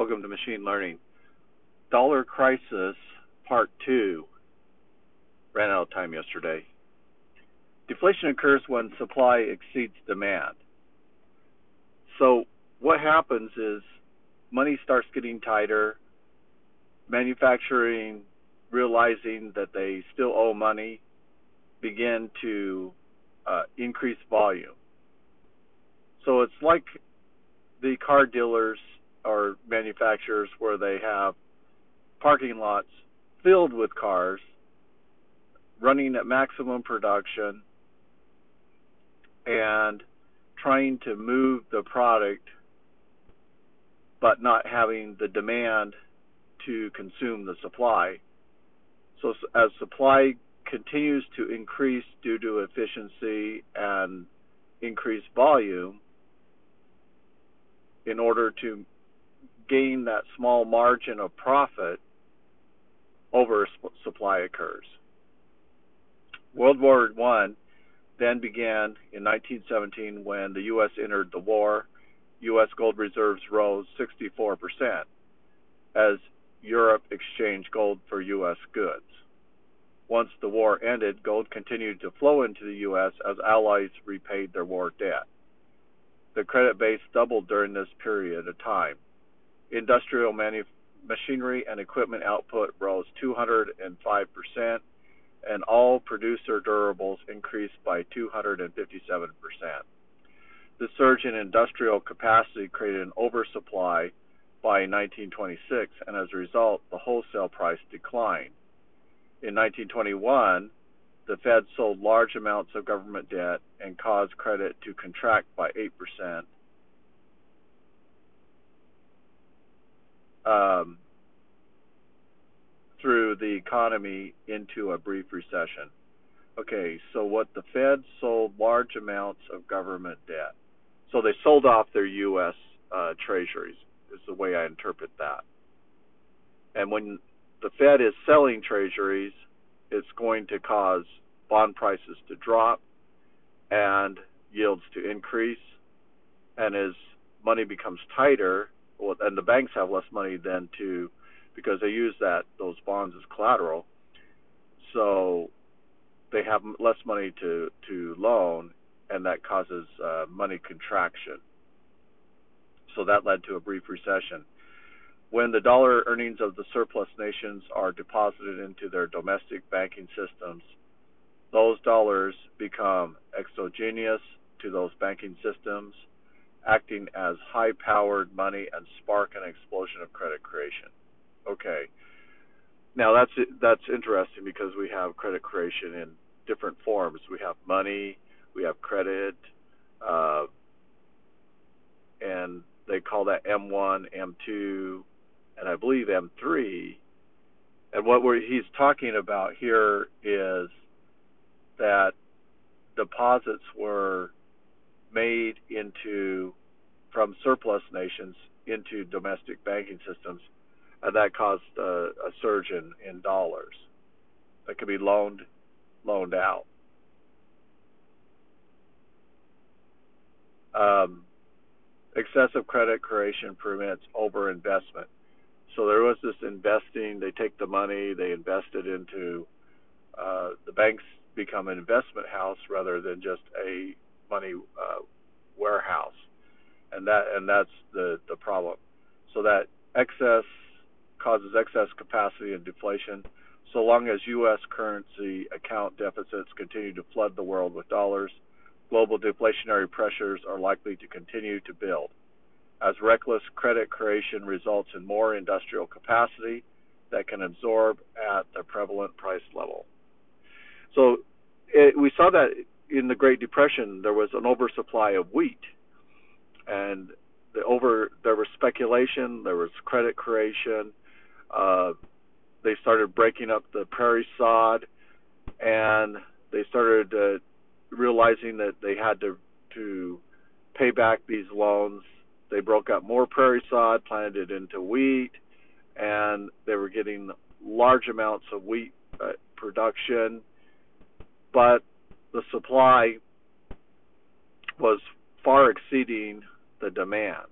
Welcome to Machine Learning. Dollar Crisis Part 2 ran out of time yesterday. Deflation occurs when supply exceeds demand. So, what happens is money starts getting tighter, manufacturing realizing that they still owe money begin to uh, increase volume. So it's like the car dealers or manufacturers where they have parking lots filled with cars running at maximum production and trying to move the product but not having the demand to consume the supply. So as supply continues to increase due to efficiency and increased volume, in order to gain that small margin of profit, oversupply occurs. World War I then began in 1917 when the U.S. entered the war. U.S. gold reserves rose 64% as Europe exchanged gold for U.S. goods. Once the war ended, gold continued to flow into the U.S. as allies repaid their war debt. The credit base doubled during this period of time. Industrial machinery and equipment output rose 205%, and all producer durables increased by 257%. The surge in industrial capacity created an oversupply by 1926, and as a result, the wholesale price declined. In 1921, the Fed sold large amounts of government debt and caused credit to contract by 8%. Um, through the economy into a brief recession. Okay, so what the Fed sold large amounts of government debt. So they sold off their U.S. Uh, treasuries, is the way I interpret that. And when the Fed is selling treasuries, it's going to cause bond prices to drop and yields to increase. And as money becomes tighter, and the banks have less money than to because they use that those bonds as collateral. So they have less money to to loan, and that causes uh, money contraction. So that led to a brief recession. When the dollar earnings of the surplus nations are deposited into their domestic banking systems, those dollars become exogenous to those banking systems, acting as high powered money and spark an explosion of credit creation. Okay. Now that's that's interesting because we have credit creation in different forms. We have money, we have credit, uh, and they call that M1, M2, and I believe M3. And what he's talking about here is that deposits were made into from surplus nations into domestic banking systems, and that caused a, a surge in, in dollars that could be loaned loaned out. Um, excessive credit creation permits overinvestment. So there was this investing. They take the money, they invest it into uh, the banks become an investment house rather than just a money uh, warehouse, and that and that's the the problem. So that excess causes excess capacity and deflation. So long as U.S. current account deficits continue to flood the world with dollars, global deflationary pressures are likely to continue to build. As reckless credit creation results in more industrial capacity that can absorb at the prevalent price level. So it, we saw that in the Great Depression, there was an oversupply of wheat, and the over there was speculation, there was credit creation. Uh, they started breaking up the prairie sod, and they started uh, realizing that they had to to pay back these loans. They broke up more prairie sod, planted it into wheat, and they were getting large amounts of wheat uh, production but the supply was far exceeding the demand.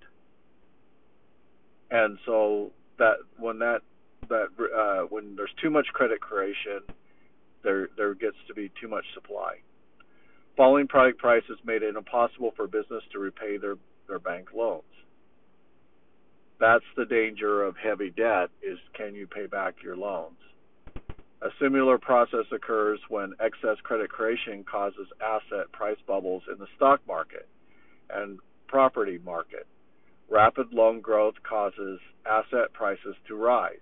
and so that when that that uh, when there's too much credit creation, there there gets to be too much supply. Falling product prices made it impossible for business to repay their their bank loans. That's the danger of heavy debt is can you pay back your loans? A similar process occurs when excess credit creation causes asset price bubbles in the stock market and property market. Rapid loan growth causes asset prices to rise.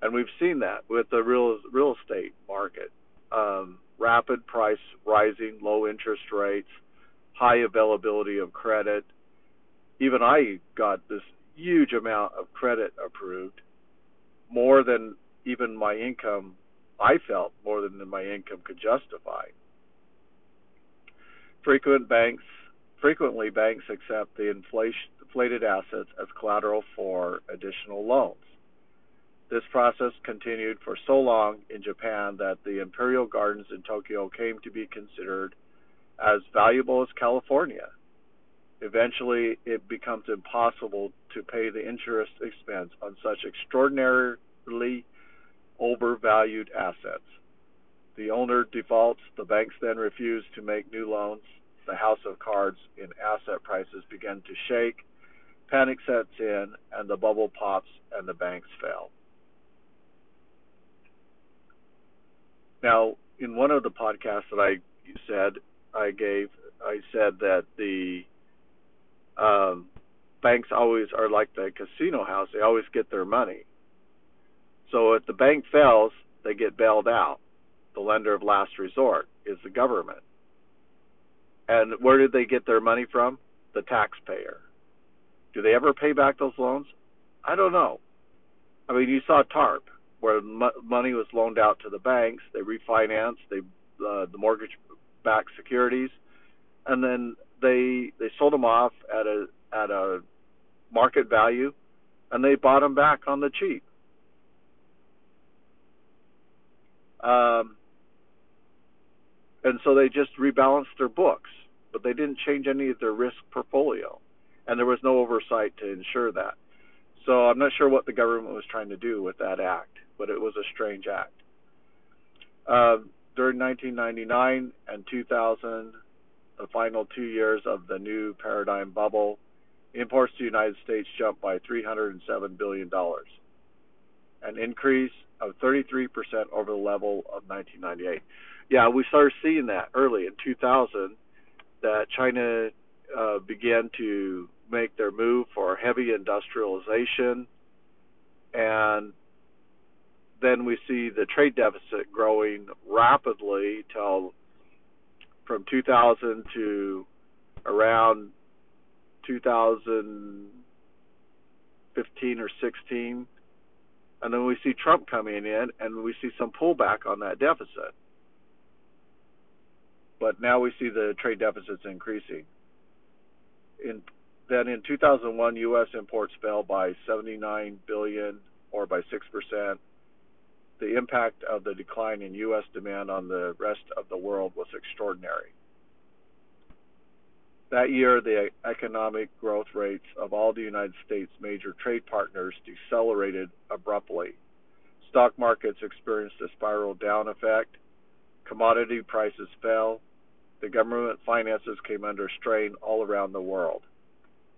And we've seen that with the real real estate market. Um, rapid price rising, low interest rates, high availability of credit. Even I got this huge amount of credit approved, more than even my income, I felt more than my income could justify. Frequent banks, frequently banks accept the inflation, inflated assets as collateral for additional loans. This process continued for so long in Japan that the Imperial Gardens in Tokyo came to be considered as valuable as California. Eventually, it becomes impossible to pay the interest expense on such extraordinarily overvalued assets. The owner defaults, the banks then refuse to make new loans. The house of cards in asset prices begin to shake. Panic sets in, and the bubble pops, and the banks fail. Now, in one of the podcasts that I said, I gave, I said that the um, banks always are like the casino house; they always get their money. So if the bank fails, they get bailed out. The lender of last resort is the government. And where did they get their money from? The taxpayer. Do they ever pay back those loans? I don't know. I mean, you saw TARP, where money was loaned out to the banks, they refinanced, they uh, the mortgage-backed securities, and then they they sold them off at a at a market value, and they bought them back on the cheap. Um, and so they just rebalanced their books, but they didn't change any of their risk portfolio, and there was no oversight to ensure that. So I'm not sure what the government was trying to do with that act, but it was a strange act. Uh, during 1999 and 2000, the final two years of the new paradigm bubble, imports to the United States jumped by $307 billion, an increase of 33% over the level of 1998. Yeah, we started seeing that early in 2000 that China uh, began to make their move for heavy industrialization and then we see the trade deficit growing rapidly till from 2000 to around 2015 or 16 and then we see Trump coming in, and we see some pullback on that deficit. But now we see the trade deficits increasing. In then in 2001, U.S. imports fell by 79 billion, or by six percent. The impact of the decline in U.S. demand on the rest of the world was extraordinary. That year, the economic growth rates of all the United States' major trade partners decelerated abruptly. Stock markets experienced a spiral down effect. Commodity prices fell. The government finances came under strain all around the world.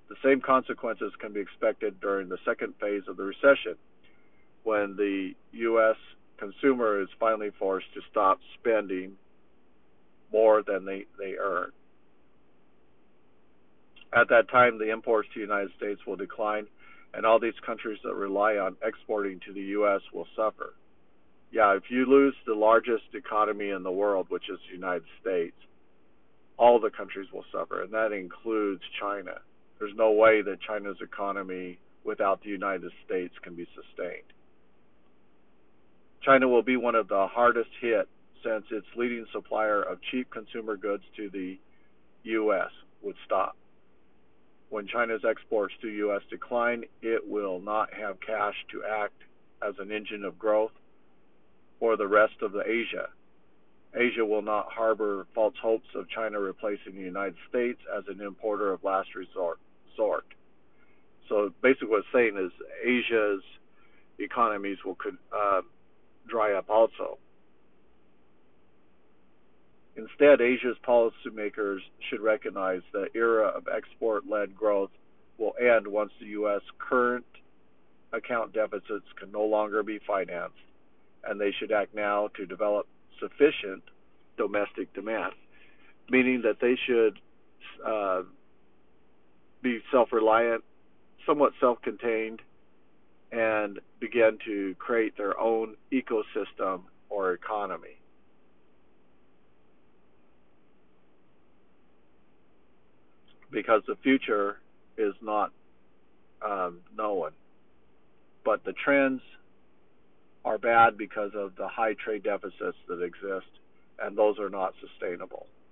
The same consequences can be expected during the second phase of the recession, when the U.S. consumer is finally forced to stop spending more than they, they earn. At that time, the imports to the United States will decline, and all these countries that rely on exporting to the U.S. will suffer. Yeah, if you lose the largest economy in the world, which is the United States, all the countries will suffer, and that includes China. There's no way that China's economy without the United States can be sustained. China will be one of the hardest hit since its leading supplier of cheap consumer goods to the U.S. would stop when China's exports to U.S. decline, it will not have cash to act as an engine of growth for the rest of the Asia. Asia will not harbor false hopes of China replacing the United States as an importer of last resort. So basically, what it's saying is Asia's economies will uh, dry up also. Instead, Asia's policymakers should recognize the era of export led growth will end once the U.S. current account deficits can no longer be financed, and they should act now to develop sufficient domestic demand, meaning that they should uh, be self reliant, somewhat self contained, and begin to create their own ecosystem or economy. Because the future is not um, known. But the trends are bad because of the high trade deficits that exist, and those are not sustainable.